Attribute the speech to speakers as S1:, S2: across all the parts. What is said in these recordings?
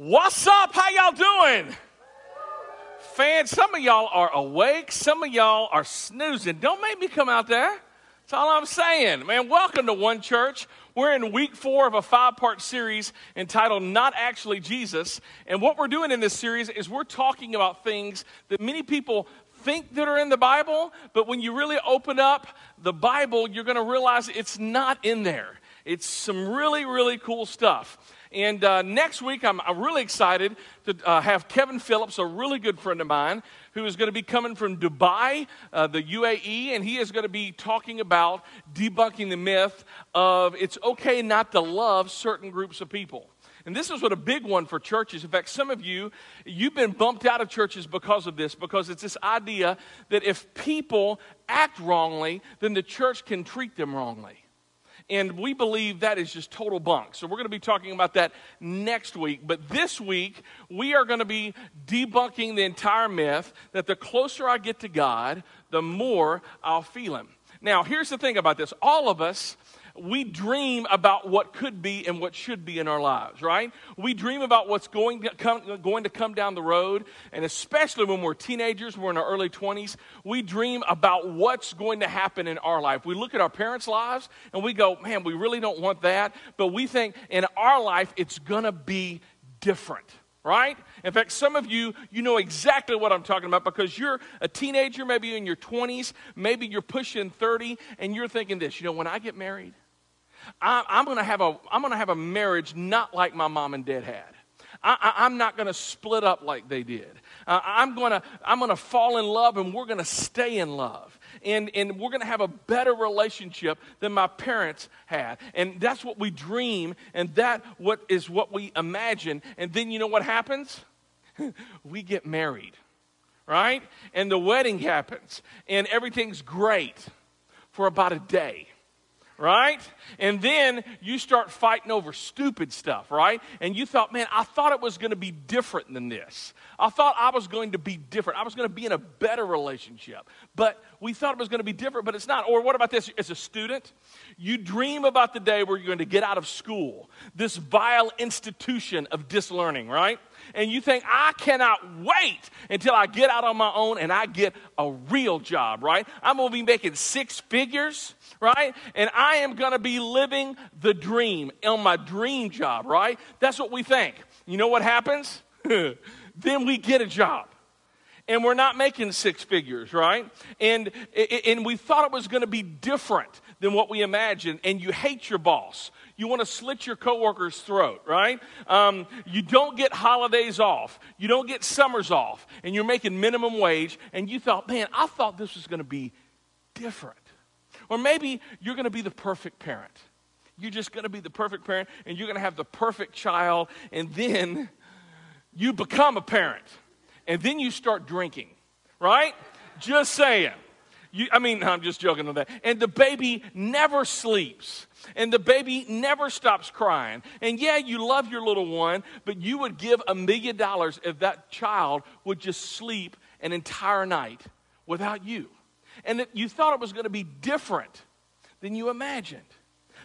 S1: What's up? How y'all doing? Fans, some of y'all are awake, some of y'all are snoozing. Don't make me come out there. That's all I'm saying. Man, welcome to One Church. We're in week four of a five part series entitled Not Actually Jesus. And what we're doing in this series is we're talking about things that many people think that are in the Bible, but when you really open up the Bible, you're going to realize it's not in there. It's some really, really cool stuff. And uh, next week, I'm, I'm, really excited to uh, have Kevin Phillips, a really good friend of mine, who is going to be coming from Dubai, uh, the UAE, and he is going to be talking about debunking the myth of it's okay not to love certain groups of people. And this is what a big one for churches. In fact, some of you, you've been bumped out of churches because of this, because it's this idea that if people act wrongly, then the church can treat them wrongly. And we believe that is just total bunk. So we're going to be talking about that next week. But this week, we are going to be debunking the entire myth that the closer I get to God, the more I'll feel Him. Now, here's the thing about this all of us we dream about what could be and what should be in our lives, right? We dream about what's going to come, going to come down the road, and especially when we're teenagers, we're in our early 20s, we dream about what's going to happen in our life. We look at our parents' lives and we go, man, we really don't want that, but we think in our life it's going to be different right? In fact, some of you, you know exactly what I'm talking about because you're a teenager, maybe in your 20s, maybe you're pushing 30, and you're thinking this, you know, when I get married, I, am going to have a I'm going to have a marriage not like my mom and dad had. I, am not going to split up like they did. Uh, I'm going to I'm going to fall in love, and we're going to stay in love, and and we're going to have a better relationship than my parents had. And that's what we dream, and that what is what we imagine. And then you know what happens? we get married, right? And the wedding happens, and everything's great for about a day right? And then you start fighting over stupid stuff, right? And you thought, man, I thought it was going to be different than this. I thought I was going to be different. I was going to be in a better relationship. But we thought it was going to be different, but it's not. Or what about this? As a student, you dream about the day where you're going to get out of school, this vile institution of dislearning, right? And you think, I cannot wait until I get out on my own and I get a real job, right? I'm going to be making six figures, right? And I am going to be living the dream on my dream job, right? That's what we think. You know what happens? then we get a job and we're not making six figures, right? And, and we thought it was going to be different than what we imagine, and you hate your boss. You want to slit your coworker's throat, right? Um, you don't get holidays off. You don't get summers off, and you're making minimum wage, and you thought, man, I thought this was going to be different. Or maybe you're going to be the perfect parent. You're just going to be the perfect parent, and you're going to have the perfect child, and then you become a parent and then you start drinking, right? Just saying. You, I mean, I'm just joking on that. And the baby never sleeps. And the baby never stops crying. And yeah, you love your little one, but you would give a million dollars if that child would just sleep an entire night without you. And that you thought it was going to be different than you imagined.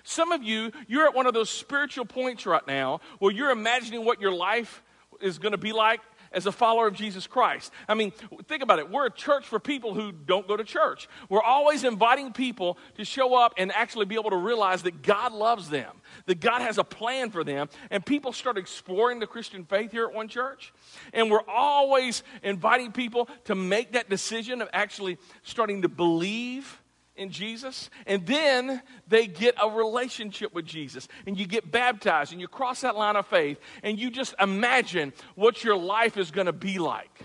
S1: Some of you, you're at one of those spiritual points right now where you're imagining what your life is going to be like as a follower of Jesus Christ. I mean, think about it. We're a church for people who don't go to church. We're always inviting people to show up and actually be able to realize that God loves them, that God has a plan for them. And people start exploring the Christian faith here at One Church. And we're always inviting people to make that decision of actually starting to believe in Jesus, and then they get a relationship with Jesus, and you get baptized, and you cross that line of faith, and you just imagine what your life is going to be like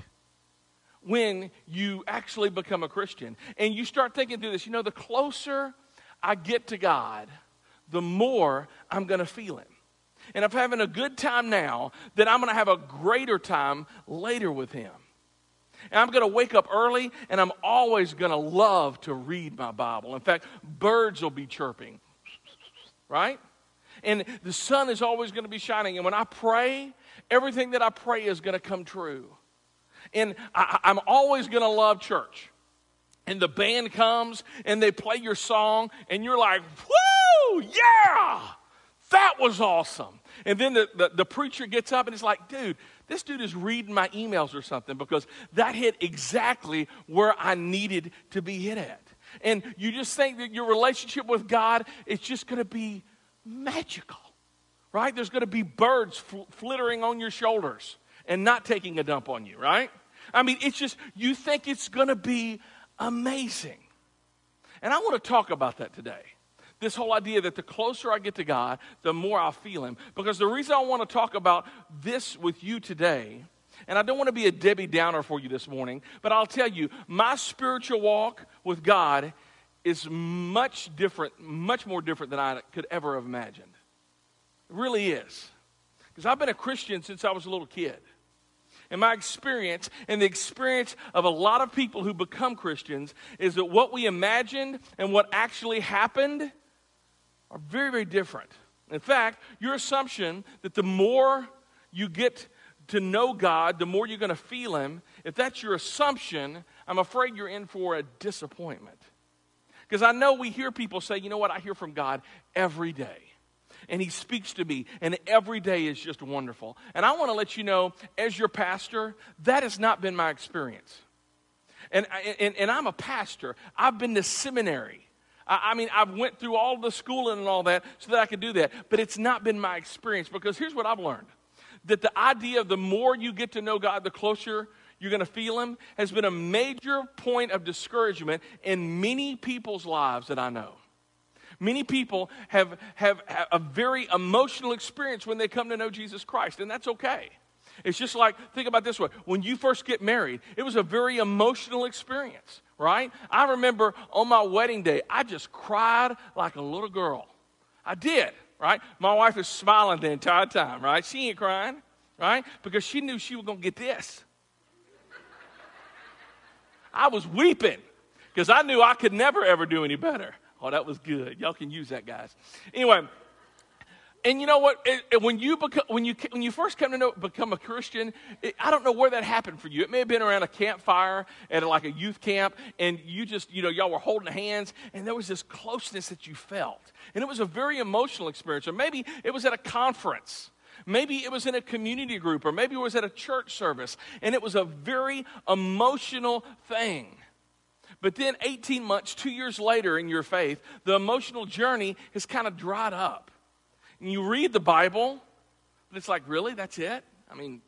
S1: when you actually become a Christian. And you start thinking through this you know, the closer I get to God, the more I'm going to feel Him. And if I'm having a good time now, then I'm going to have a greater time later with Him. And I'm going to wake up early and I'm always going to love to read my Bible. In fact, birds will be chirping, right? And the sun is always going to be shining. And when I pray, everything that I pray is going to come true. And I, am always going to love church. And the band comes and they play your song, and you're like, whoo, yeah, that was awesome. And then the, the, the, preacher gets up and he's like, dude, this dude is reading my emails or something because that hit exactly where I needed to be hit at. And you just think that your relationship with God is just going to be magical, right? There's going to be birds fl- flittering on your shoulders and not taking a dump on you, right? I mean, it's just, you think it's going to be amazing. And I want to talk about that today. This whole idea that the closer I get to God, the more I'll feel Him. Because the reason I want to talk about this with you today, and I don't want to be a Debbie Downer for you this morning, but I'll tell you, my spiritual walk with God is much different, much more different than I could ever have imagined. It really is. Because I've been a Christian since I was a little kid. And my experience, and the experience of a lot of people who become Christians, is that what we imagined and what actually happened are very, very different. In fact, your assumption that the more you get to know God, the more you're going to feel Him, if that's your assumption, I'm afraid you're in for a disappointment. Because I know we hear people say, you know what, I hear from God every day. And he speaks to me, and every day is just wonderful. And I want to let you know, as your pastor, that has not been my experience. And, and, and I'm a pastor, I've been to seminary. I, I mean, I've went through all the schooling and all that so that I could do that. But it's not been my experience because here's what I've learned that the idea of the more you get to know God, the closer you're going to feel Him has been a major point of discouragement in many people's lives that I know. Many people have, have, have a very emotional experience when they come to know Jesus Christ, and that's okay. It's just like, think about this way when you first get married, it was a very emotional experience, right? I remember on my wedding day, I just cried like a little girl. I did, right? My wife is smiling the entire time, right? She ain't crying, right? Because she knew she was going to get this. I was weeping because I knew I could never, ever do any better. Oh, that was good. Y'all can use that, guys. Anyway, and you know what? It, it, when you become, when you when you first come to know, become a Christian, it, I don't know where that happened for you. It may have been around a campfire at like a youth camp, and you just you know y'all were holding hands, and there was this closeness that you felt, and it was a very emotional experience. Or maybe it was at a conference. Maybe it was in a community group, or maybe it was at a church service, and it was a very emotional thing. But then 18 months, two years later in your faith, the emotional journey has kind of dried up. And you read the Bible, but it's like, really? That's it? I mean,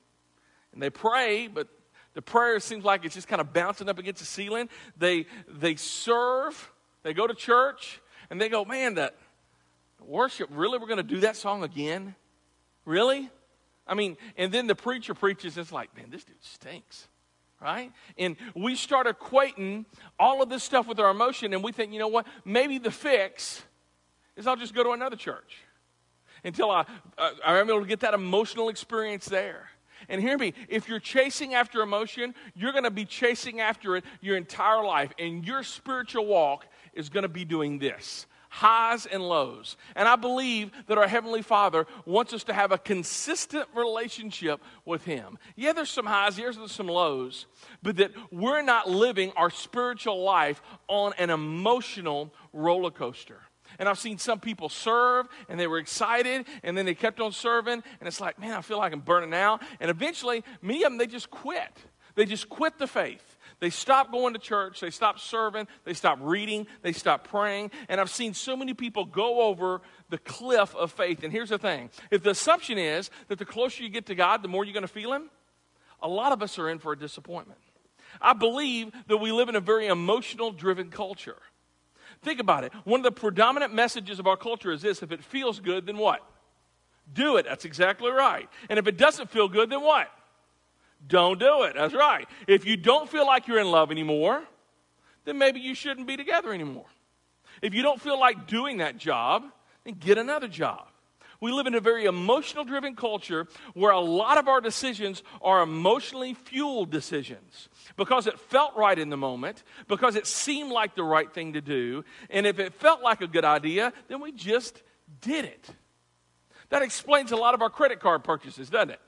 S1: and they pray, but the prayer seems like it's just kind of bouncing up against the ceiling. They, they serve, they go to church, and they go, man, that worship, really? We're going to do that song again? Really? I mean, and then the preacher preaches, it's like, man, this dude stinks right? And we start equating all of this stuff with our emotion, and we think, you know what? Maybe the fix is I'll just go to another church until I, uh, I'm able to get that emotional experience there. And hear me, if you're chasing after emotion, you're going to be chasing after it your entire life, and your spiritual walk is going to be doing this highs and lows. And I believe that our Heavenly Father wants us to have a consistent relationship with Him. Yeah, there's some highs, there's some lows, but that we're not living our spiritual life on an emotional roller coaster. And I've seen some people serve and they were excited and then they kept on serving and it's like, man, I feel like I'm burning out. And eventually, many of them, they just quit. They just quit the faith. They stop going to church, they stop serving, they stop reading, they stop praying. And I've seen so many people go over the cliff of faith. And here's the thing if the assumption is that the closer you get to God, the more you're going to feel Him, a lot of us are in for a disappointment. I believe that we live in a very emotional driven culture. Think about it. One of the predominant messages of our culture is this if it feels good, then what? Do it. That's exactly right. And if it doesn't feel good, then what? don't do it. That's right. If you don't feel like you're in love anymore, then maybe you shouldn't be together anymore. If you don't feel like doing that job, then get another job. We live in a very emotional driven culture where a lot of our decisions are emotionally fueled decisions because it felt right in the moment, because it seemed like the right thing to do. And if it felt like a good idea, then we just did it. That explains a lot of our credit card purchases, doesn't it?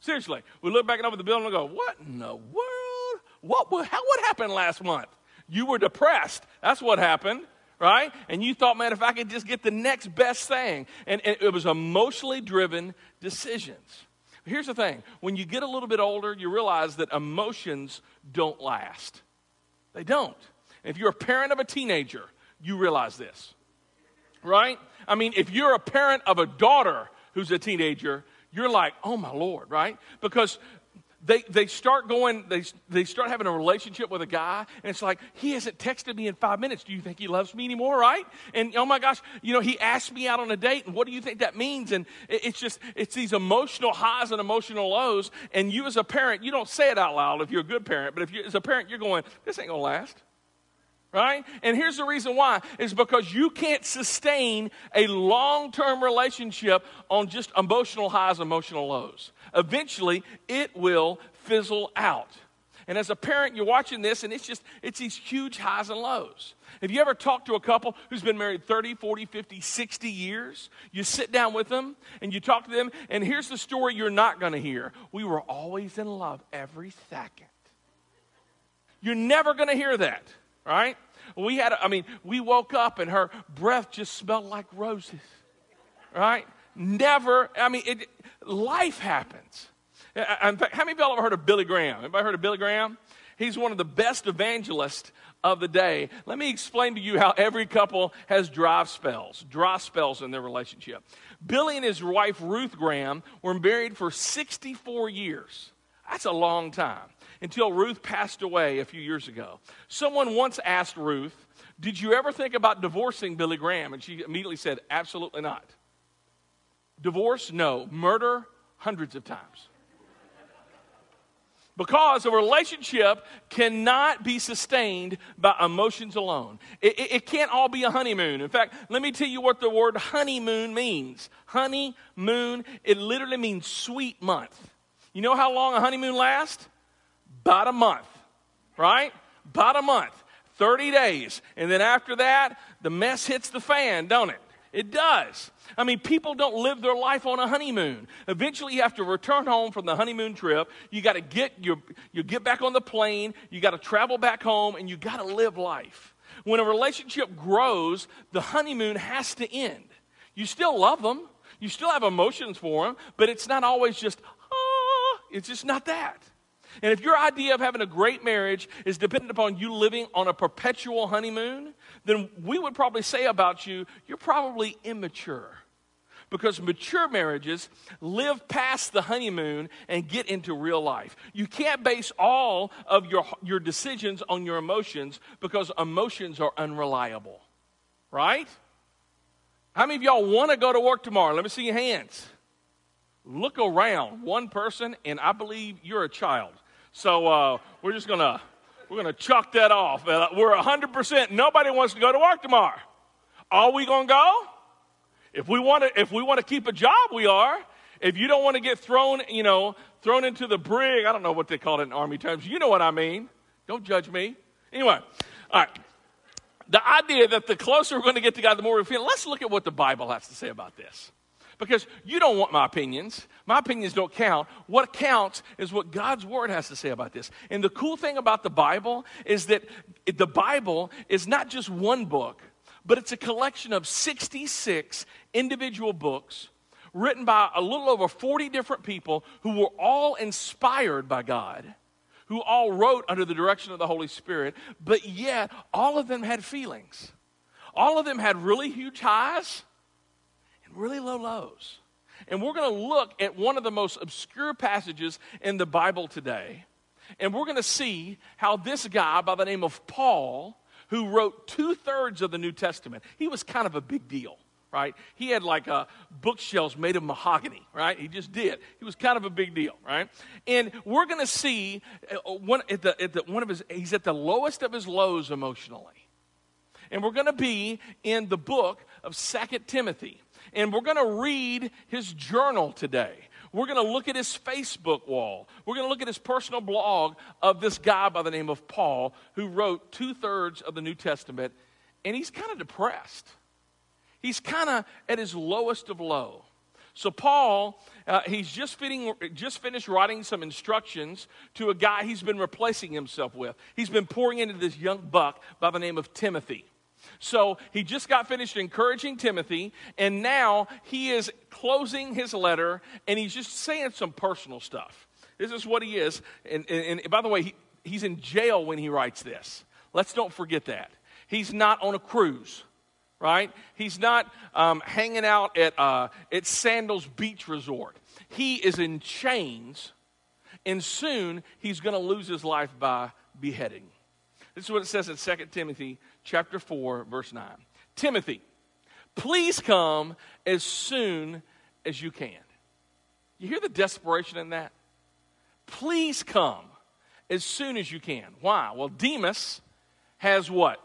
S1: Seriously, we look back and over the bill and go, what in the world? What, what, how, what happened last month? You were depressed. That's what happened, right? And you thought, man, if I could just get the next best thing. And, and it was emotionally driven decisions. Here's the thing when you get a little bit older, you realize that emotions don't last. They don't. If you're a parent of a teenager, you realize this, right? I mean, if you're a parent of a daughter who's a teenager, you're like, oh my Lord, right? Because they, they start going, they, they start having a relationship with a guy, and it's like, he hasn't texted me in five minutes. Do you think he loves me anymore, right? And oh my gosh, you know, he asked me out on a date, and what do you think that means? And it, it's just, it's these emotional highs and emotional lows, and you as a parent, you don't say it out loud if you're a good parent, but if you as a parent, you're going, this ain't gonna last right? And here's the reason why is because you can't sustain a long-term relationship on just emotional highs, emotional lows. Eventually, it will fizzle out. And as a parent, you're watching this and it's just it's these huge highs and lows. Have you ever talked to a couple who's been married 30, 40, 50, 60 years? You sit down with them and you talk to them, and here's the story you're not going to hear. We were always in love every second. You're never going to hear that right? We had, I mean, we woke up and her breath just smelled like roses, right? Never, I mean, it, life happens. Uh, uh, in fact, how many of y'all ever heard of Billy Graham? Anybody heard of Billy Graham? He's one of the best evangelists of the day. Let me explain to you how every couple has dry spells, dry spells in their relationship. Billy and his wife Ruth Graham were married for 64 years. That's a long time until Ruth passed away a few years ago. Someone once asked Ruth, Did you ever think about divorcing Billy Graham? And she immediately said, Absolutely not. Divorce? No. Murder? Hundreds of times. Because a relationship cannot be sustained by emotions alone. It, it, it, can't all be a honeymoon. In fact, let me tell you what the word honeymoon means. Honeymoon, it literally means sweet month. You know how long a honeymoon lasts? About a month, right? About a month, 30 days. And then after that, the mess hits the fan, don't it? It does. I mean, people don't live their life on a honeymoon. Eventually, you have to return home from the honeymoon trip. You got to get your, you get back on the plane. You got to travel back home, and you got to live life. When a relationship grows, the honeymoon has to end. You still love them. You still have emotions for them, but it's not always just, ah, it's just not that. And if your idea of having a great marriage is dependent upon you living on a perpetual honeymoon, then we would probably say about you, you're probably immature. Because mature marriages live past the honeymoon and get into real life. You can't base all of your, your decisions on your emotions because emotions are unreliable. Right? How many of y'all want to go to work tomorrow? Let me see your hands. Look around. One person, and I believe you're a child. So uh, we're just gonna we're gonna chuck that off. Uh, we're hundred percent. Nobody wants to go to work tomorrow. Are we gonna go? If we want to, if we want to keep a job, we are. If you don't want to get thrown, you know, thrown into the brig, I don't know what they call it in army terms. You know what I mean. Don't judge me. Anyway, all right. The idea that the closer we're going to get to God, the more we feel. Let's look at what the Bible has to say about this. Because you don't want my opinions. My opinions don't count. What counts is what God's Word has to say about this. And the cool thing about the Bible is that the Bible is not just one book, but it's a collection of 66 individual books written by a little over 40 different people who were all inspired by God, who all wrote under the direction of the Holy Spirit, but yet all of them had feelings. All of them had really huge highs really low lows. And we're going to look at one of the most obscure passages in the Bible today. And we're going to see how this guy by the name of Paul, who wrote two thirds of the New Testament, he was kind of a big deal, right? He had like a bookshelves made of mahogany, right? He just did. He was kind of a big deal, right? And we're going to see uh, one, at the, at the, one of his, he's at the lowest of his lows emotionally. And we're going to be in the book of Second Timothy and we're going to read his journal today. We're going to look at his Facebook wall. We're going to look at his personal blog of this guy by the name of Paul, who wrote two thirds of the New Testament, and he's kind of depressed. He's kind of at his lowest of low. So Paul, uh, he's just, fitting, just finished writing some instructions to a guy he's been replacing himself with. He's been pouring into this young buck by the name of Timothy. So he just got finished encouraging Timothy, and now he is closing his letter, and he's just saying some personal stuff. This is what he is. And, and, and by the way, he, he's in jail when he writes this. Let's don't forget that. He's not on a cruise, right? He's not um, hanging out at, uh, at Sandals Beach Resort. He is in chains, and soon he's going to lose his life by beheading. This is what it says in 2 Timothy chapter 4, verse 9. Timothy, please come as soon as you can. You hear the desperation in that? Please come as soon as you can. Why? Well, Demas has what?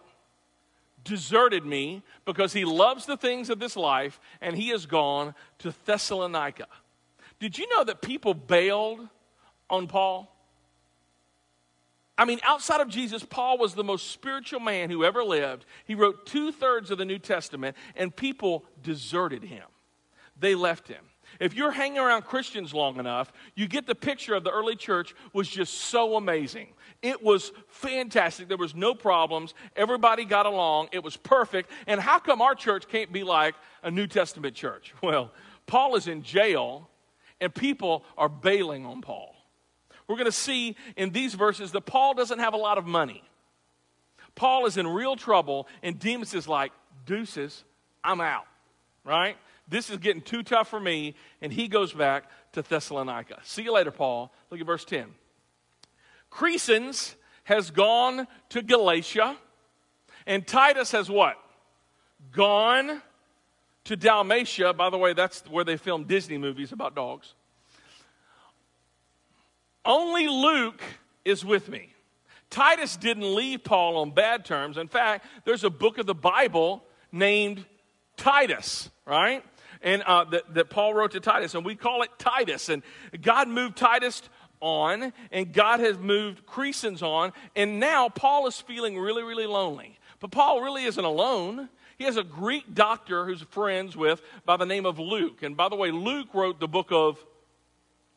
S1: Deserted me because he loves the things of this life and he has gone to Thessalonica. Did you know that people bailed on Paul? I mean, outside of Jesus, Paul was the most spiritual man who ever lived. He wrote two thirds of the New Testament, and people deserted him. They left him. If you're hanging around Christians long enough, you get the picture of the early church was just so amazing. It was fantastic. There was no problems. Everybody got along. It was perfect. And how come our church can't be like a New Testament church? Well, Paul is in jail, and people are bailing on Paul we're going to see in these verses that Paul doesn't have a lot of money. Paul is in real trouble, and Demas is like, deuces, I'm out, right? This is getting too tough for me, and he goes back to Thessalonica. See you later, Paul. Look at verse 10. Crescens has gone to Galatia, and Titus has what? Gone to Dalmatia. By the way, that's where they film Disney movies about dogs. Only Luke is with me. Titus didn't leave Paul on bad terms. In fact, there's a book of the Bible named Titus, right? And uh, that, that Paul wrote to Titus, and we call it Titus. And God moved Titus on, and God has moved Crescens on, and now Paul is feeling really, really lonely. But Paul really isn't alone. He has a Greek doctor who's friends with by the name of Luke. And by the way, Luke wrote the book of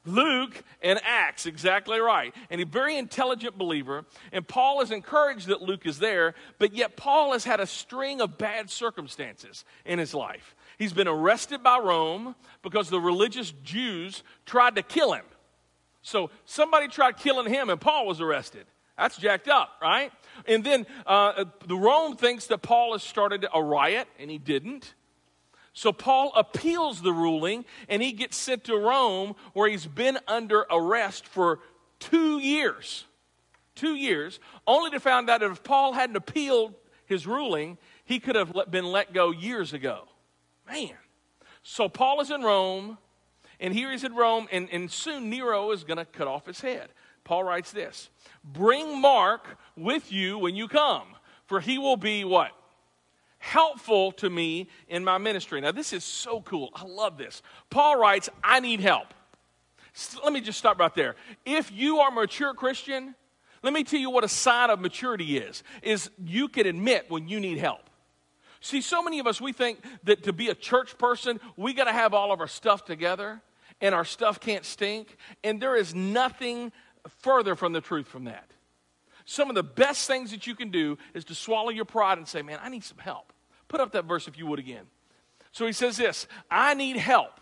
S1: Luke and Acts, exactly right. And a very intelligent believer. And Paul is encouraged that Luke is there, but yet Paul has had a string of bad circumstances in his life. He's been arrested by Rome because the religious Jews tried to kill him. So somebody tried killing him, and Paul was arrested. That's jacked up, right? And then uh, the Rome thinks that Paul has started a riot, and he didn't. So Paul appeals the ruling and he gets sent to Rome where he's been under arrest for two years. Two years, only to find out that if Paul hadn't appealed his ruling, he could have been let go years ago. Man. So Paul is in Rome, and here he's in Rome, and, and soon Nero is going to cut off his head. Paul writes this Bring Mark with you when you come, for he will be what? Helpful to me in my ministry. Now, this is so cool. I love this. Paul writes, I need help. Let me just stop right there. If you are a mature Christian, let me tell you what a sign of maturity is is you can admit when you need help. See, so many of us we think that to be a church person, we got to have all of our stuff together and our stuff can't stink, and there is nothing further from the truth from that. Some of the best things that you can do is to swallow your pride and say, Man, I need some help. Put up that verse if you would again. So he says this I need help,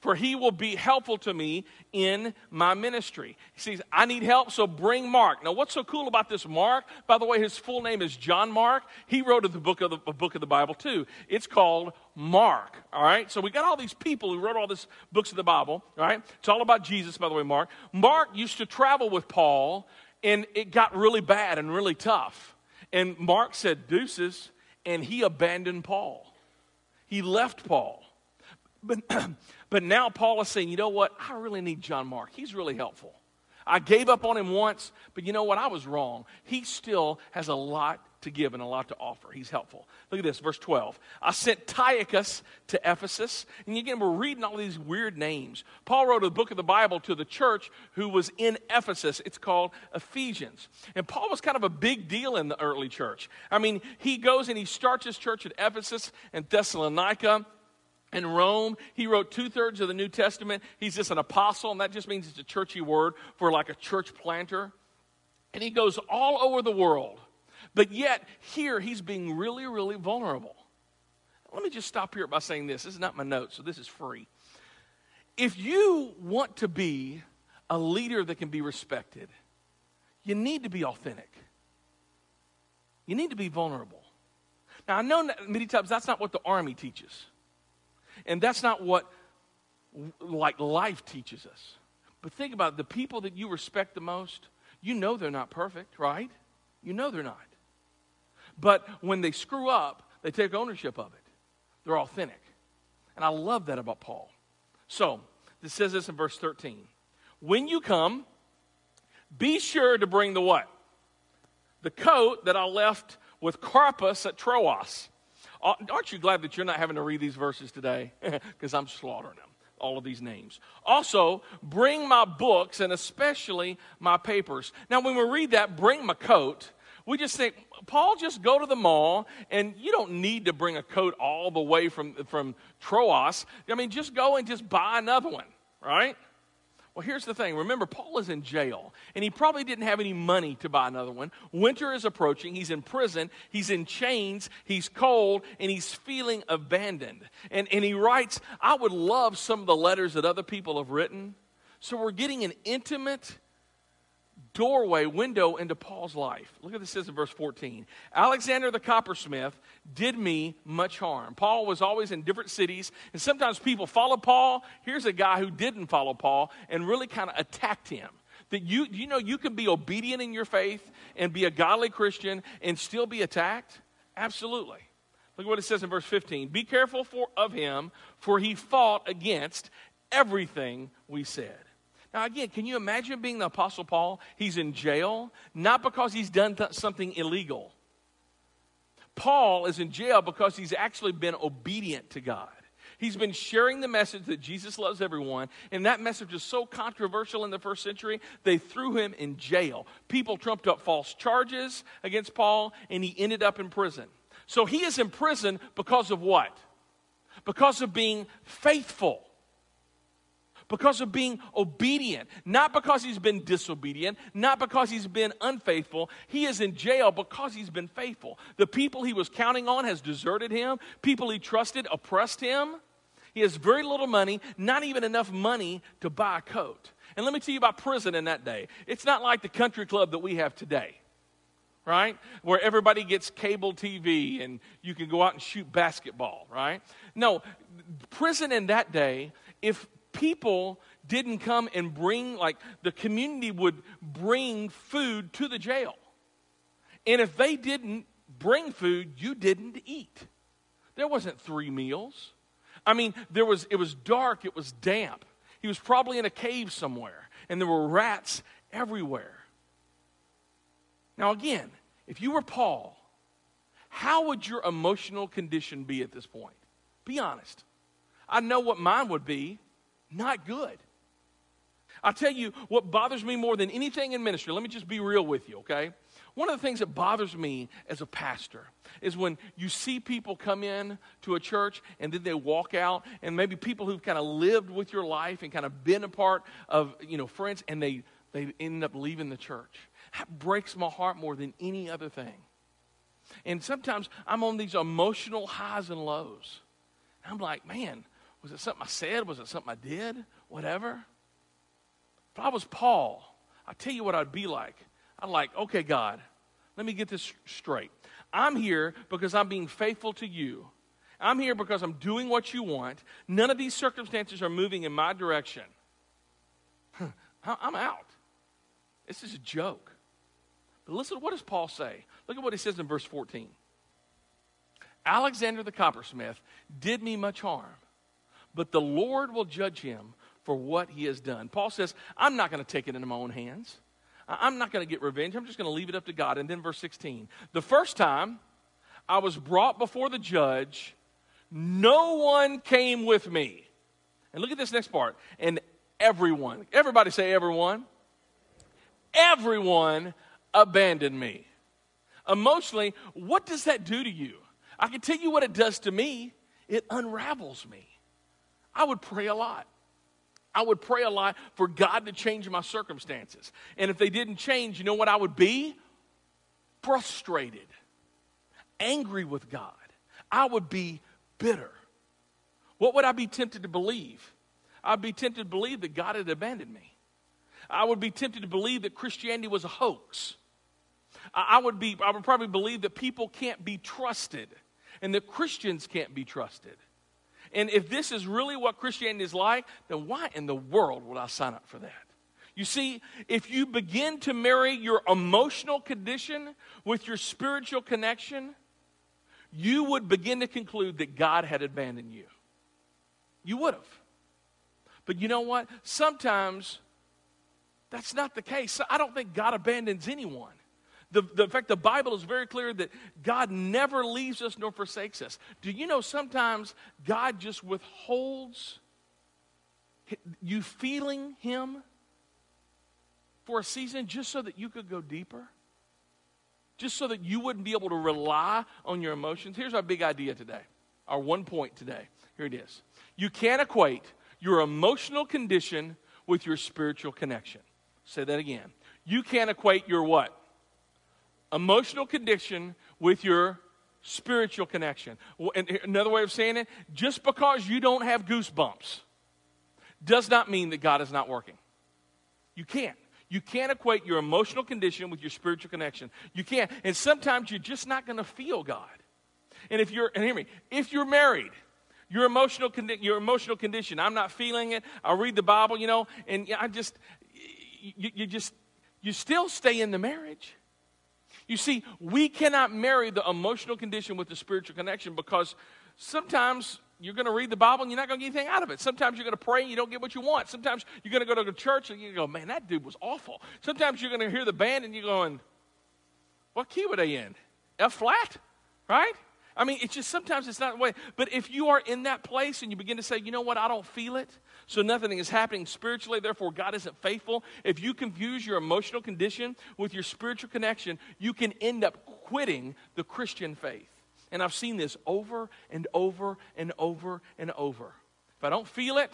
S1: for he will be helpful to me in my ministry. He says, I need help, so bring Mark. Now, what's so cool about this Mark? By the way, his full name is John Mark. He wrote the book of the a book of the Bible too. It's called Mark. All right. So we got all these people who wrote all these books of the Bible. All right. It's all about Jesus, by the way, Mark. Mark used to travel with Paul and it got really bad and really tough. And Mark said, Deuces, and he abandoned Paul. He left Paul. But, but now Paul is saying, you know what? I really need John Mark. He's really helpful. I gave up on him once, but you know what? I was wrong. He still has a lot to give and a lot to offer. He's helpful. Look at this, verse 12. I sent Tychicus to Ephesus. And again, we're reading all these weird names. Paul wrote a book of the Bible to the church who was in Ephesus. It's called Ephesians. And Paul was kind of a big deal in the early church. I mean, he goes and he starts his church at Ephesus and Thessalonica in Rome. He wrote two thirds of the New Testament. He's just an apostle, and that just means it's a churchy word for like a church planter. And he goes all over the world But yet, here, he's being really, really vulnerable. Let me just stop here by saying this. This is not my note, so this is free. If you want to be a leader that can be respected, you need to be authentic. You need to be vulnerable. Now, I know many times that's not what the army teaches, and that's not what like life teaches us. But think about it, the people that you respect the most, you know they're not perfect, right? You know they're not. But when they screw up, they take ownership of it. They're authentic. And I love that about Paul. So, this says this in verse 13. When you come, be sure to bring the what? The coat that I left with Carpus at Troas. Aren't you glad that you're not having to read these verses today? Because I'm slaughtering them, all of these names. Also, bring my books and especially my papers. Now, when we read that, bring my coat, we just think, Paul, just go to the mall, and you don't need to bring a coat all the way from, from Troas. I mean, just go and just buy another one, right? Well, here's the thing. Remember, Paul is in jail, and he probably didn't have any money to buy another one. Winter is approaching. He's in prison. He's in chains. He's cold, and he's feeling abandoned. And, and he writes, I would love some of the letters that other people have written. So we're getting an intimate doorway, window into Paul's life. Look at this says in verse 14. Alexander the coppersmith did me much harm. Paul was always in different cities, and sometimes people follow Paul. Here's a guy who didn't follow Paul and really kind of attacked him. That you, you know, you can be obedient in your faith and be a godly Christian and still be attacked? Absolutely. Look at what it says in verse 15. Be careful for, of him, for he fought against everything we said. Now, again, can you imagine being the Apostle Paul? He's in jail, not because he's done th- something illegal. Paul is in jail because he's actually been obedient to God. He's been sharing the message that Jesus loves everyone, and that message is so controversial in the first century, they threw him in jail. People trumped up false charges against Paul, and he ended up in prison. So he is in prison because of what? Because of being faithful because of being obedient, not because he's been disobedient, not because he's been unfaithful. He is in jail because he's been faithful. The people he was counting on has deserted him. People he trusted oppressed him. He has very little money, not even enough money to buy a coat. And let me tell you about prison in that day. It's not like the country club that we have today right? Where everybody gets cable TV and you can go out and shoot basketball, right? No, prison in that day, if people didn't come and bring, like, the community would bring food to the jail. And if they didn't bring food, you didn't eat. There wasn't three meals. I mean, there was, it was dark, it was damp. He was probably in a cave somewhere, and there were rats everywhere. Now, again, if you were Paul, how would your emotional condition be at this point? Be honest. I know what mine would be not good. I'll tell you what bothers me more than anything in ministry. Let me just be real with you, okay? One of the things that bothers me as a pastor is when you see people come in to a church and then they walk out, and maybe people who've kind of lived with your life and kind of been a part of, you know, friends, and they, they end up leaving the church. That breaks my heart more than any other thing. And sometimes I'm on these emotional highs and lows. I'm like, man, was it something I said? Was it something I did? Whatever. If I was Paul, I tell you what I'd be like. I'd like, okay, God, let me get this straight. I'm here because I'm being faithful to you. I'm here because I'm doing what you want. None of these circumstances are moving in my direction. I'm out. This is a joke. But listen, what does Paul say? Look at what he says in verse 14. Alexander the coppersmith did me much harm but the Lord will judge him for what he has done. Paul says, I'm not going to take it into my own hands. I'm not going to get revenge. I'm just going to leave it up to God. And then verse 16. The first time I was brought before the judge, no one came with me. And look at this next part. And everyone, everybody say everyone. Everyone abandoned me. Emotionally, what does that do to you? I can tell you what it does to me. It unravels me. I would pray a lot. I would pray a lot for God to change my circumstances. And if they didn't change, you know what I would be? frustrated, angry with God. I would be bitter. What would I be tempted to believe? I'd be tempted to believe that God had abandoned me. I would be tempted to believe that Christianity was a hoax. I would, be, I would probably believe that people can't be trusted and that Christians can't be trusted. And if this is really what Christianity is like, then why in the world would I sign up for that? You see, if you begin to marry your emotional condition with your spiritual connection, you would begin to conclude that God had abandoned you. You would have. But you know what? Sometimes that's not the case. I don't think God abandons anyone. The, the, in fact, the Bible is very clear that God never leaves us nor forsakes us. Do you know sometimes God just withholds you feeling Him for a season just so that you could go deeper? Just so that you wouldn't be able to rely on your emotions? Here's our big idea today, our one point today. Here it is. You can't equate your emotional condition with your spiritual connection. Say that again. You can't equate your what? Emotional condition with your spiritual connection. Another way of saying it, just because you don't have goosebumps does not mean that God is not working. You can't. You can't equate your emotional condition with your spiritual connection. You can't. And sometimes you're just not going to feel God. And if you're, and hear me, if you're married, your emotional, condi- your emotional condition, I'm not feeling it. I read the Bible, you know, and I just, you, you just, you still stay in the marriage. You see, we cannot marry the emotional condition with the spiritual connection because sometimes you're going to read the Bible and you're not going to get anything out of it. Sometimes you're going to pray and you don't get what you want. Sometimes you're going to go to the church and you go, man, that dude was awful. Sometimes you're going to hear the band and you're going, what key were they in? F flat, right? I mean, it's just sometimes it's not the way. But if you are in that place and you begin to say, you know what, I don't feel it, so nothing is happening spiritually, therefore God isn't faithful. If you confuse your emotional condition with your spiritual connection, you can end up quitting the Christian faith. And I've seen this over and over and over and over. If I don't feel it,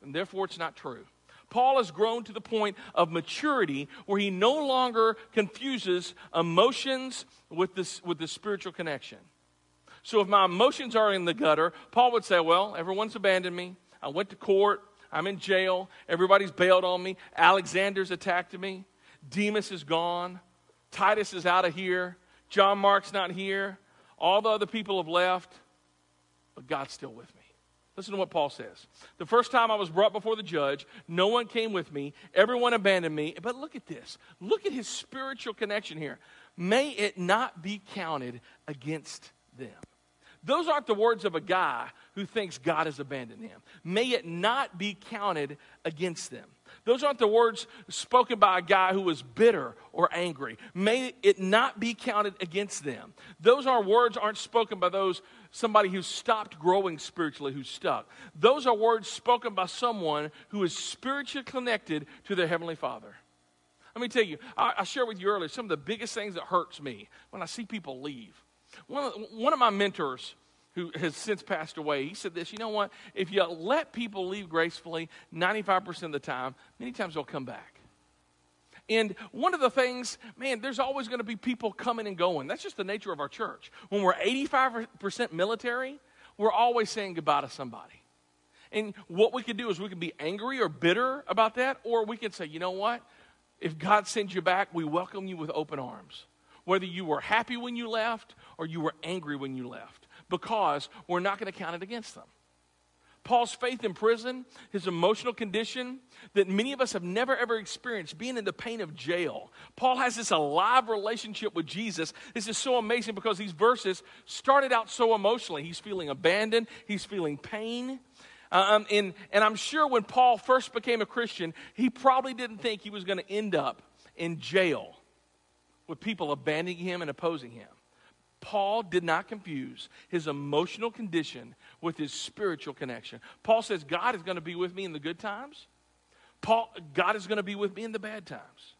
S1: then therefore it's not true. Paul has grown to the point of maturity where he no longer confuses emotions with, this, with the spiritual connection. So if my emotions are in the gutter, Paul would say, Well, everyone's abandoned me. I went to court. I'm in jail. Everybody's bailed on me. Alexander's attacked me. Demas is gone. Titus is out of here. John Mark's not here. All the other people have left. But God's still with me. Listen to what Paul says. The first time I was brought before the judge, no one came with me. Everyone abandoned me. But look at this. Look at his spiritual connection here. May it not be counted against them. Those aren't the words of a guy who thinks God has abandoned him. May it not be counted against them. Those aren't the words spoken by a guy who was bitter or angry. May it not be counted against them. Those are words aren't spoken by those somebody who stopped growing spiritually, who's stuck. Those are words spoken by someone who is spiritually connected to their heavenly Father. Let me tell you, I, I shared with you earlier some of the biggest things that hurts me when I see people leave. One of, one of my mentors, who has since passed away, he said this you know what? If you let people leave gracefully 95% of the time, many times they'll come back. And one of the things, man, there's always going to be people coming and going. That's just the nature of our church. When we're 85% military, we're always saying goodbye to somebody. And what we can do is we can be angry or bitter about that, or we can say, you know what? If God sends you back, we welcome you with open arms whether you were happy when you left or you were angry when you left, because we're not going to count it against them. Paul's faith in prison, his emotional condition that many of us have never ever experienced, being in the pain of jail. Paul has this alive relationship with Jesus. This is so amazing because these verses started out so emotionally. He's feeling abandoned, he's feeling pain. Um, and, and I'm sure when Paul first became a Christian, he probably didn't think he was going to end up in jail with people abandoning him and opposing him. Paul did not confuse his emotional condition with his spiritual connection. Paul says, God is going to be with me in the good times. Paul, God is going to be with me in the bad times.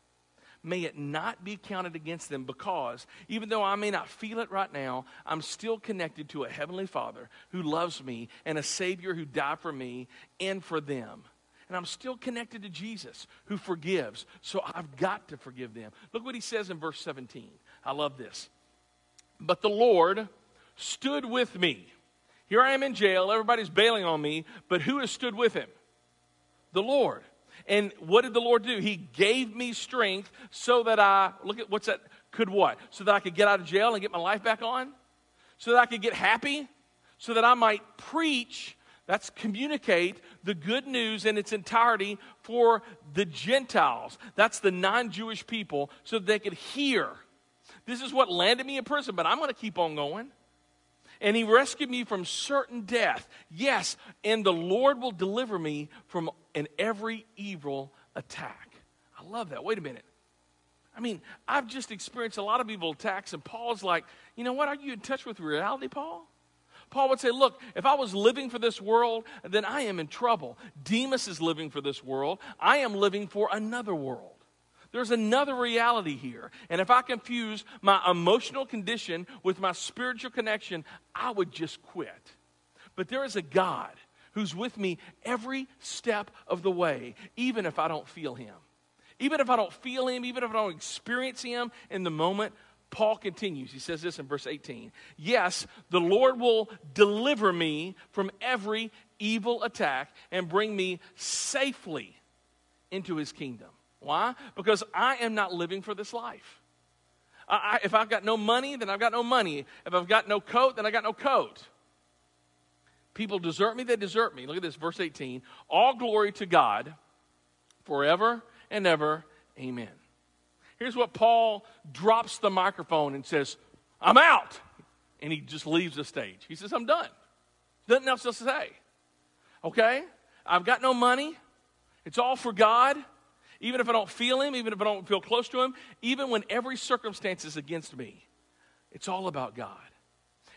S1: May it not be counted against them because even though I may not feel it right now, I'm still connected to a Heavenly Father who loves me and a Savior who died for me and for them. and I'm still connected to Jesus who forgives. So I've got to forgive them. Look what he says in verse 17. I love this. But the Lord stood with me. Here I am in jail. Everybody's bailing on me. But who has stood with him? The Lord. And what did the Lord do? He gave me strength so that I, look at what's that, could what? So that I could get out of jail and get my life back on? So that I could get happy? So that I might preach that's communicate the good news in its entirety for the Gentiles. That's the non Jewish people, so that they could hear. This is what landed me in prison, but I'm going to keep on going. And he rescued me from certain death. Yes, and the Lord will deliver me from an every evil attack. I love that. Wait a minute. I mean, I've just experienced a lot of evil attacks, and Paul's like, you know what? Are you in touch with reality, Paul? Paul would say, Look, if I was living for this world, then I am in trouble. Demas is living for this world. I am living for another world. There's another reality here. And if I confuse my emotional condition with my spiritual connection, I would just quit. But there is a God who's with me every step of the way, even if I don't feel Him. Even if I don't feel Him, even if I don't experience Him in the moment, Paul continues. He says this in verse 18 Yes, the Lord will deliver me from every evil attack and bring me safely into his kingdom. Why? Because I am not living for this life. I, if I've got no money, then I've got no money. If I've got no coat, then I got no coat. People desert me, they desert me. Look at this, verse 18. All glory to God forever and ever. Amen. Here's what Paul drops the microphone and says, I'm out. And he just leaves the stage. He says, I'm done. Nothing else to say. Okay? I've got no money. It's all for God. Even if I don't feel Him, even if I don't feel close to Him, even when every circumstance is against me, it's all about God.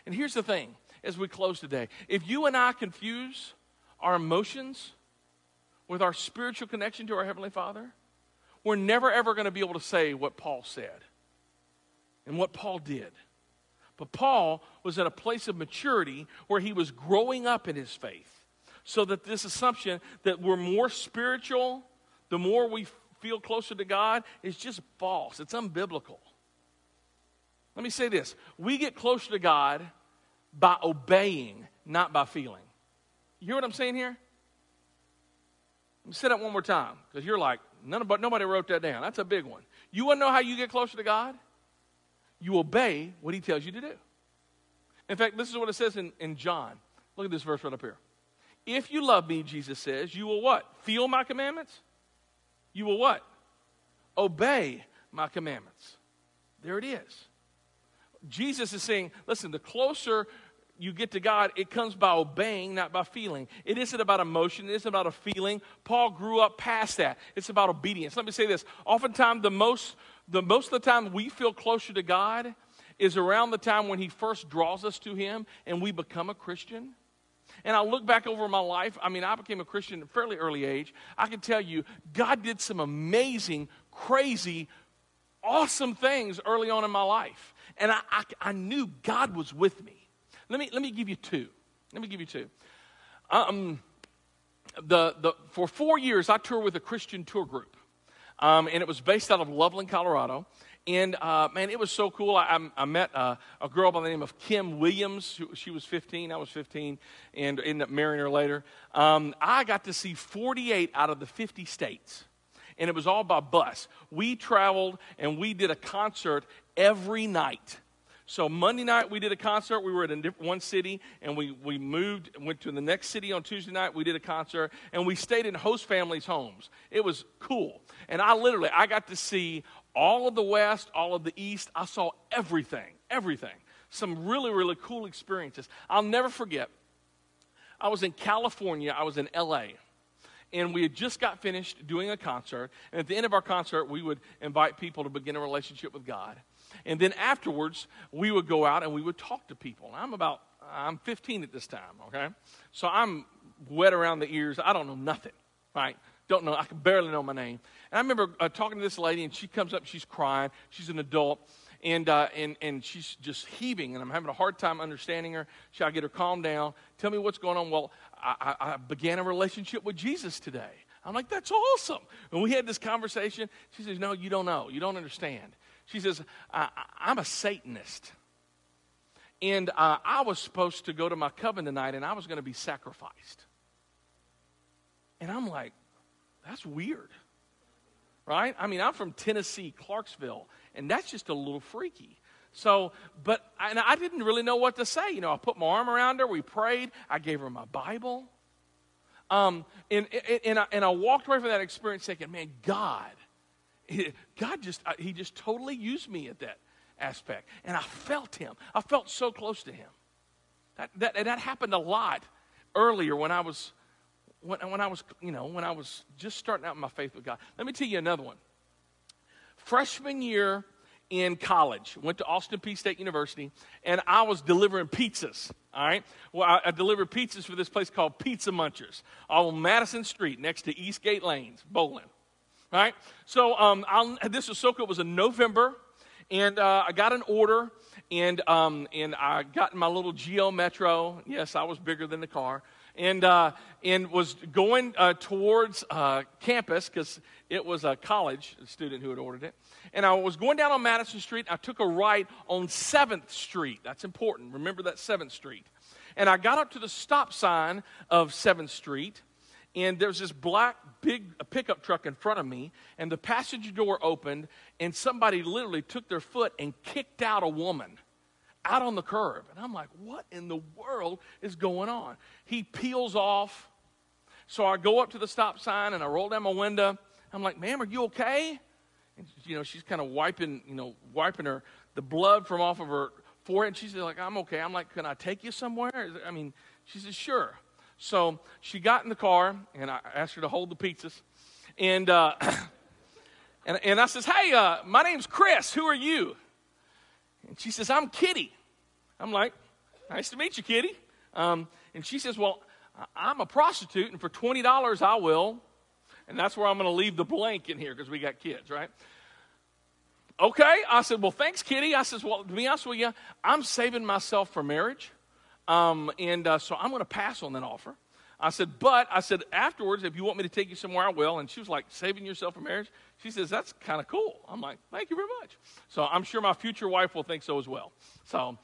S1: And here's the thing as we close today if you and I confuse our emotions with our spiritual connection to our Heavenly Father, we're never ever going to be able to say what Paul said and what Paul did. But Paul was at a place of maturity where he was growing up in his faith. So that this assumption that we're more spiritual, the more we feel closer to God, is just false. It's unbiblical. Let me say this we get closer to God by obeying, not by feeling. You hear what I'm saying here? Let me say that one more time because you're like, None of, nobody wrote that down. That's a big one. You want to know how you get closer to God? You obey what He tells you to do. In fact, this is what it says in, in John. Look at this verse right up here. If you love me, Jesus says, you will what? Feel my commandments? You will what? Obey my commandments. There it is. Jesus is saying, listen, the closer you get to God, it comes by obeying, not by feeling. It isn't about emotion, it isn't about a feeling. Paul grew up past that. It's about obedience. Let me say this. Oftentimes, the most, the most of the time we feel closer to God is around the time when He first draws us to Him and we become a Christian. And I look back over my life. I mean, I became a Christian at a fairly early age. I can tell you, God did some amazing, crazy, awesome things early on in my life. And I, I, I knew God was with me. Let me, let me give you two. Let me give you two. Um, the, the, for four years, I toured with a Christian tour group. Um, and it was based out of Loveland, Colorado. And uh, man, it was so cool. I, I met uh, a girl by the name of Kim Williams. She was 15, I was 15, and ended up marrying her later. Um, I got to see 48 out of the 50 states, and it was all by bus. We traveled and we did a concert every night. So Monday night we did a concert. We were a one city, and we we moved, went to the next city on Tuesday night. We did a concert, and we stayed in host families' homes. It was cool, and I literally I got to see all of the West, all of the East. I saw everything, everything. Some really really cool experiences. I'll never forget. I was in California. I was in L.A and we had just got finished doing a concert. And at the end of our concert, we would invite people to begin a relationship with God. And then afterwards, we would go out and we would talk to people. I'm about, I'm 15 at this time, okay? So I'm wet around the ears. I don't know nothing, right? Don't know. I can barely know my name. And I remember uh, talking to this lady, and she comes up, she's crying. She's an adult. And, uh, and, and she's just heaving, and I'm having a hard time understanding her. Should I get her calmed down? Tell me what's going on. Well, I, I began a relationship with Jesus today. I'm like, That's awesome. And we had this conversation. She says, No, you don't know. You don't understand. She says, I, am a Satanist. And uh, I was supposed to go to my coven tonight and I was going to be sacrificed. And I'm like, That's weird. Right? I mean, I'm from Tennessee, Clarksville, and that's just a little freaky. So, but and I didn't really know what to say. You know, I put my arm around her. We prayed. I gave her my Bible. Um, and, and, I, and I walked away from that experience thinking, man, God, God just, he just totally used me at that aspect. And I felt him. I felt so close to him. That, that, and that happened a lot earlier when I was, when, when I was, you know, when I was just starting out in my faith with God. Let me tell you another one. Freshman year in college. Went to Austin Peay State University, and I was delivering pizzas. All right. Well, I, I delivered pizzas for this place called Pizza Munchers on Madison Street next to Eastgate Lanes, Bowling. All right. So um, this was so cool. It was in November, and uh, I got an order, and um, and I got in my little Geo Metro. Yes, I was bigger than the car and, uh, and was going uh, towards uh, campus because it was a college student who had ordered it. And I was going down on Madison Street. I took a right on 7th Street. That's important. Remember that 7th Street. And I got up to the stop sign of 7th Street, and there was this black big pickup truck in front of me, and the passenger door opened, and somebody literally took their foot and kicked out a woman out on the curb. And I'm like, what in the world is going on? He peels off. So I go up to the stop sign and I roll down my window. I'm like, ma'am, are you okay? And, you know, she's kind of wiping, you know, wiping her, the blood from off of her forehead. And she's like, I'm okay. I'm like, can I take you somewhere? I mean, she says, sure. So she got in the car and I asked her to hold the pizzas. And, uh, and, and I says, hey, uh, my name's Chris. Who are you? And she says, I'm Kitty. I'm like, nice to meet you, Kitty. Um, and she says, well, I'm a prostitute, and for $20 I will. And that's where I'm going to leave the blank in here because we got kids, right? Okay. I said, well, thanks, Kitty. I says, well, to be honest with you, I'm saving myself for marriage. Um, and uh, so I'm going to pass on that offer. I said, but I said, afterwards, if you want me to take you somewhere, I will. And she was like, saving yourself for marriage? She says, that's kind of cool. I'm like, thank you very much. So I'm sure my future wife will think so as well. So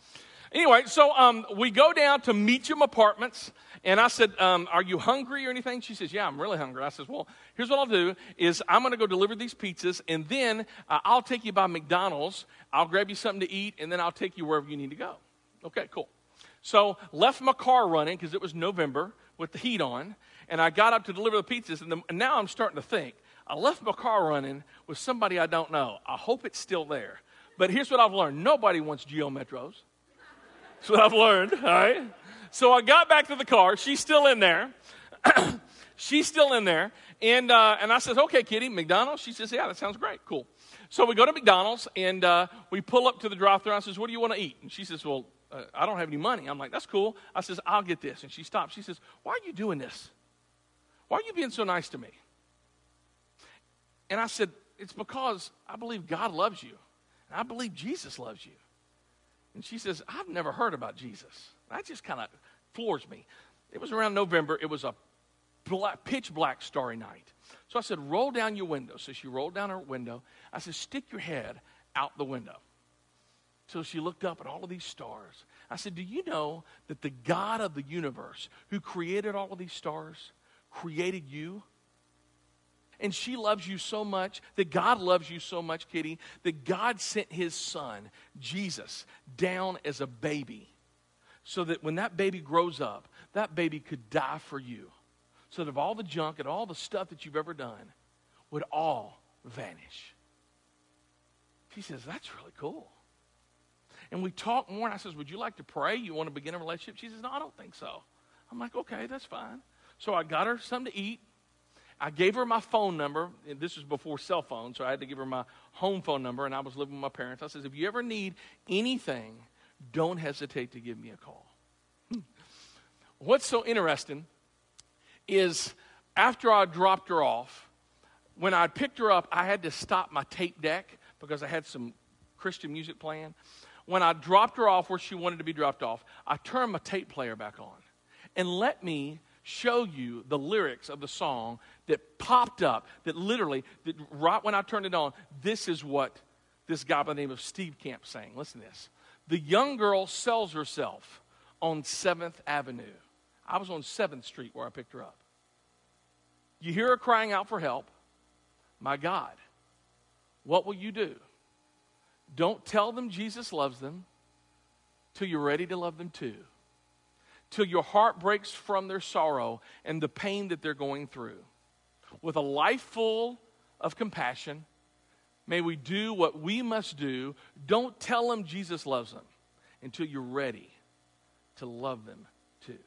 S1: anyway, so um, we go down to Meacham Apartments. And I said, um, are you hungry or anything? She says, yeah, I'm really hungry. I says, well, here's what I'll do is I'm going to go deliver these pizzas. And then uh, I'll take you by McDonald's. I'll grab you something to eat. And then I'll take you wherever you need to go. Okay, cool. So left my car running because it was November with the heat on, and I got up to deliver the pizzas, and, the, and now I'm starting to think. I left my car running with somebody I don't know. I hope it's still there. But here's what I've learned nobody wants Geo Metros. That's what I've learned, all right? So I got back to the car. She's still in there. She's still in there. And, uh, and I says, okay, Kitty, McDonald's? She says, yeah, that sounds great. Cool. So we go to McDonald's and uh, we pull up to the drive thru. I says, what do you want to eat? And she says, well, uh, I don't have any money. I'm like, that's cool. I says, I'll get this. And she stops. She says, why are you doing this? Why are you being so nice to me? And I said, it's because I believe God loves you. And I believe Jesus loves you. And she says, I've never heard about Jesus. That just kind of floors me. It was around November. It was a black, pitch black starry night. So I said, roll down your window. So she rolled down her window. I said, stick your head out the window. So she looked up at all of these stars. I said, Do you know that the God of the universe, who created all of these stars, created you? And she loves you so much, that God loves you so much, Kitty, that God sent his son, Jesus, down as a baby so that when that baby grows up, that baby could die for you. So that all the junk and all the stuff that you've ever done would all vanish. She says, That's really cool. And we talk more, and I says, Would you like to pray? You want to begin a relationship? She says, No, I don't think so. I'm like, Okay, that's fine. So I got her something to eat. I gave her my phone number. This was before cell phones, so I had to give her my home phone number, and I was living with my parents. I says, If you ever need anything, don't hesitate to give me a call. Hmm. What's so interesting is after I dropped her off, when I picked her up, I had to stop my tape deck because I had some Christian music playing when I dropped her off where she wanted to be dropped off, I turned my tape player back on and let me show you the lyrics of the song that popped up, that literally, that right when I turned it on, this is what this guy by the name of Steve Camp sang. Listen to this. The young girl sells herself on 7th Avenue. I was on 7th Street where I picked her up. You hear her crying out for help. My God, what will you do? Don't tell them Jesus loves them till you're ready to love them too. Till your heart breaks from their sorrow and the pain that they're going through. With a life full of compassion, may we do what we must do. Don't tell them Jesus loves them until you're ready to love them too.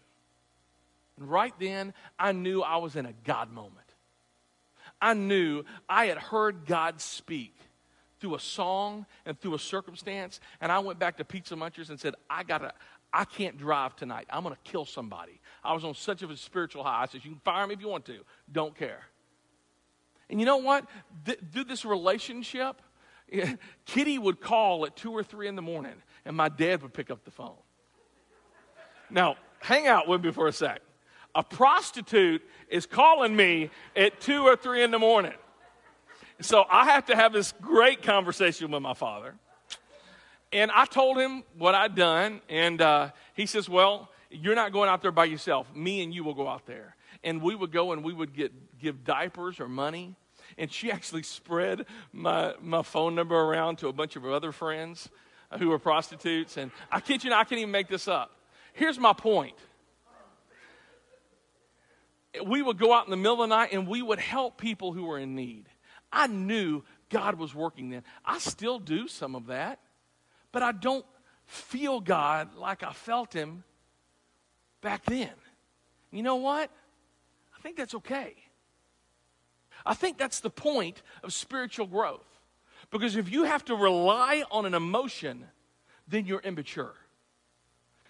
S1: And right then, I knew I was in a God moment. I knew I had heard God speak through a song and through a circumstance. And I went back to Pizza Munchers and said, I gotta, I can't drive tonight. I'm gonna kill somebody. I was on such of a spiritual high. I said, You can fire me if you want to. Don't care. And you know what? Th- through this relationship, Kitty would call at two or three in the morning, and my dad would pick up the phone. Now, hang out with me for a sec. A prostitute is calling me at two or three in the morning. So I have to have this great conversation with my father. And I told him what I'd done. And uh, he says, Well, you're not going out there by yourself. Me and you will go out there. And we would go and we would get, give diapers or money. And she actually spread my, my phone number around to a bunch of her other friends who were prostitutes. And I kid you not, I can't even make this up. Here's my point we would go out in the middle of the night and we would help people who were in need. I knew God was working then. I still do some of that, but I don't feel God like I felt Him back then. You know what? I think that's okay. I think that's the point of spiritual growth. Because if you have to rely on an emotion, then you're immature.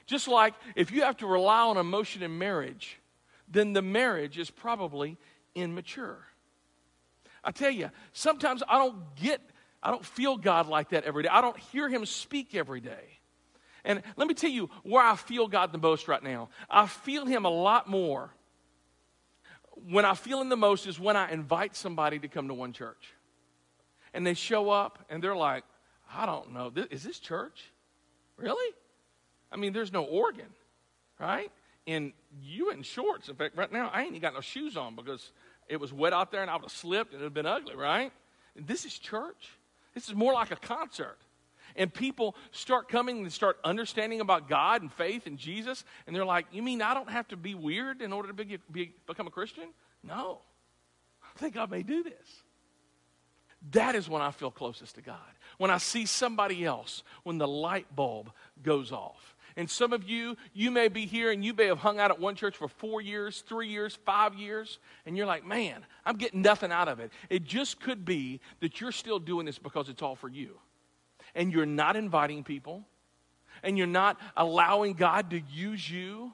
S1: Just like if you have to rely on emotion in marriage, then the marriage is probably immature. I tell you, sometimes I don't get, I don't feel God like that every day. I don't hear Him speak every day. And let me tell you where I feel God the most right now. I feel Him a lot more. When I feel Him the most is when I invite somebody to come to one church. And they show up and they're like, I don't know, is this church? Really? I mean, there's no organ, right? And you in shorts. In fact, right now, I ain't even got no shoes on because it was wet out there and I would have slipped and it would have been ugly, right? And this is church. This is more like a concert. And people start coming and start understanding about God and faith and Jesus. And they're like, You mean I don't have to be weird in order to be, be, become a Christian? No. I think I may do this. That is when I feel closest to God. When I see somebody else, when the light bulb goes off. And some of you, you may be here and you may have hung out at one church for four years, three years, five years, and you're like, man, I'm getting nothing out of it. It just could be that you're still doing this because it's all for you. And you're not inviting people, and you're not allowing God to use you.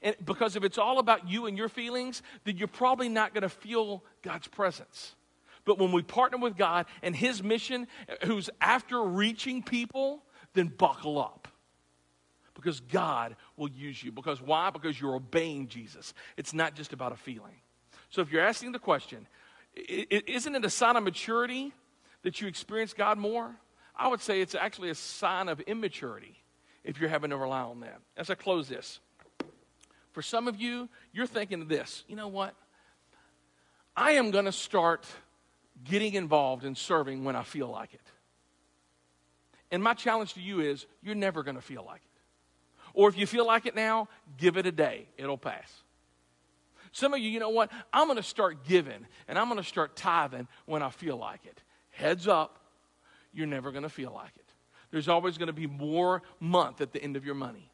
S1: And because if it's all about you and your feelings, then you're probably not going to feel God's presence. But when we partner with God and His mission, who's after reaching people, then buckle up because God will use you. Because why? Because you're obeying Jesus. It's not just about a feeling. So if you're asking the question, isn't it a sign of maturity that you experience God more? I would say it's actually a sign of immaturity if you're having to rely on that. As I close this, for some of you, you're thinking this you know what? I am going to start getting involved in serving when I feel like it. And my challenge to you is you're never going to feel like it. Or if you feel like it now, give it a day, it'll pass. Some of you, you know what? I'm going to start giving and I'm going to start tithing when I feel like it. Heads up, you're never going to feel like it. There's always going to be more month at the end of your money.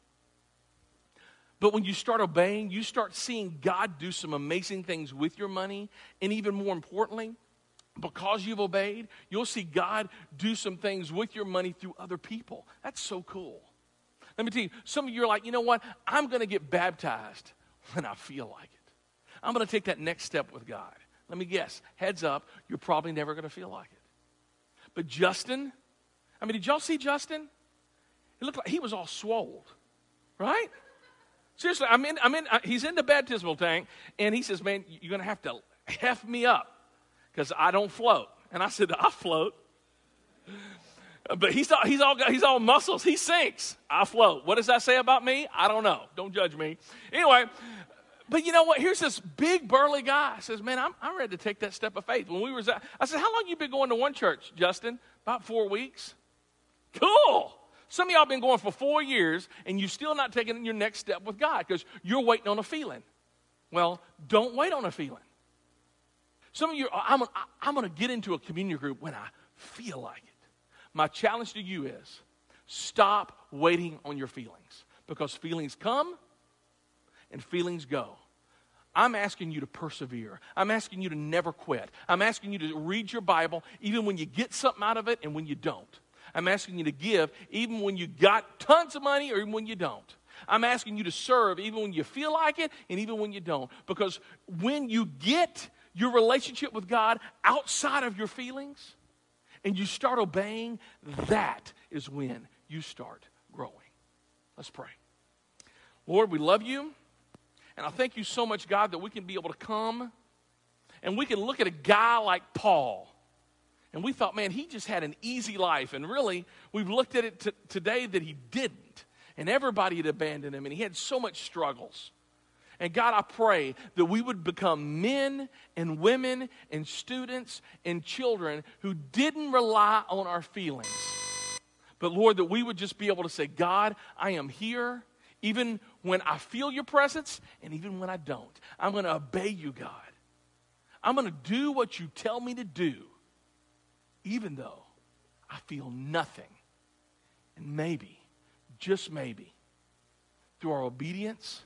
S1: But when you start obeying, you start seeing God do some amazing things with your money. And even more importantly, because you've obeyed, you'll see God do some things with your money through other people. That's so cool. Let me tell you, some of you are like, you know what? I'm going to get baptized when I feel like it. I'm going to take that next step with God. Let me guess, heads up, you're probably never going to feel like it. But Justin, I mean, did y'all see Justin? He looked like he was all swole, right? Seriously, I'm in, I'm in, uh, he's in the baptismal tank, and he says, Man, you're going to have to heft me up because I don't float. And I said, I float. But he's all, he's all he's all muscles. He sinks. I float. What does that say about me? I don't know. Don't judge me. Anyway, but you know what? Here's this big burly guy. says, "Man, I'm, I'm ready to take that step of faith." When we were, I said, "How long you been going to one church, Justin?" About four weeks. Cool. Some of y'all been going for four years and you're still not taking your next step with God because you're waiting on a feeling. Well, don't wait on a feeling. Some of you, I'm, I'm going to get into a communion group when I feel like it. My challenge to you is stop waiting on your feelings because feelings come and feelings go. I'm asking you to persevere. I'm asking you to never quit. I'm asking you to read your Bible even when you get something out of it and when you don't. I'm asking you to give even when you got tons of money or even when you don't. I'm asking you to serve even when you feel like it and even when you don't. Because when you get your relationship with God outside of your feelings and you start obeying, that is when you start growing. Let's pray. Lord, we love you. And I thank you so much, God, that we can be able to come and we can look at a guy like Paul and we thought, man, he just had an easy life. And really, we've looked at it t- today that he didn't. And everybody had abandoned him, and he had so much struggles. And God, I pray that we would become men and women and students and children who didn't rely on our feelings. But Lord, that we would just be able to say, God, I am here even when I feel your presence and even when I don't. I'm going to obey you, God. I'm going to do what you tell me to do even though I feel nothing. And maybe, just maybe, through our obedience,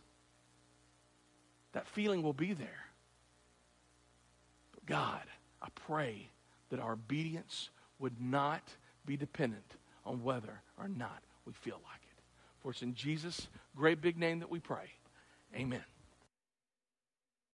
S1: that feeling will be there. But God, I pray that our obedience would not be dependent on whether or not we feel like it. For it's in Jesus' great big name that we pray. Amen.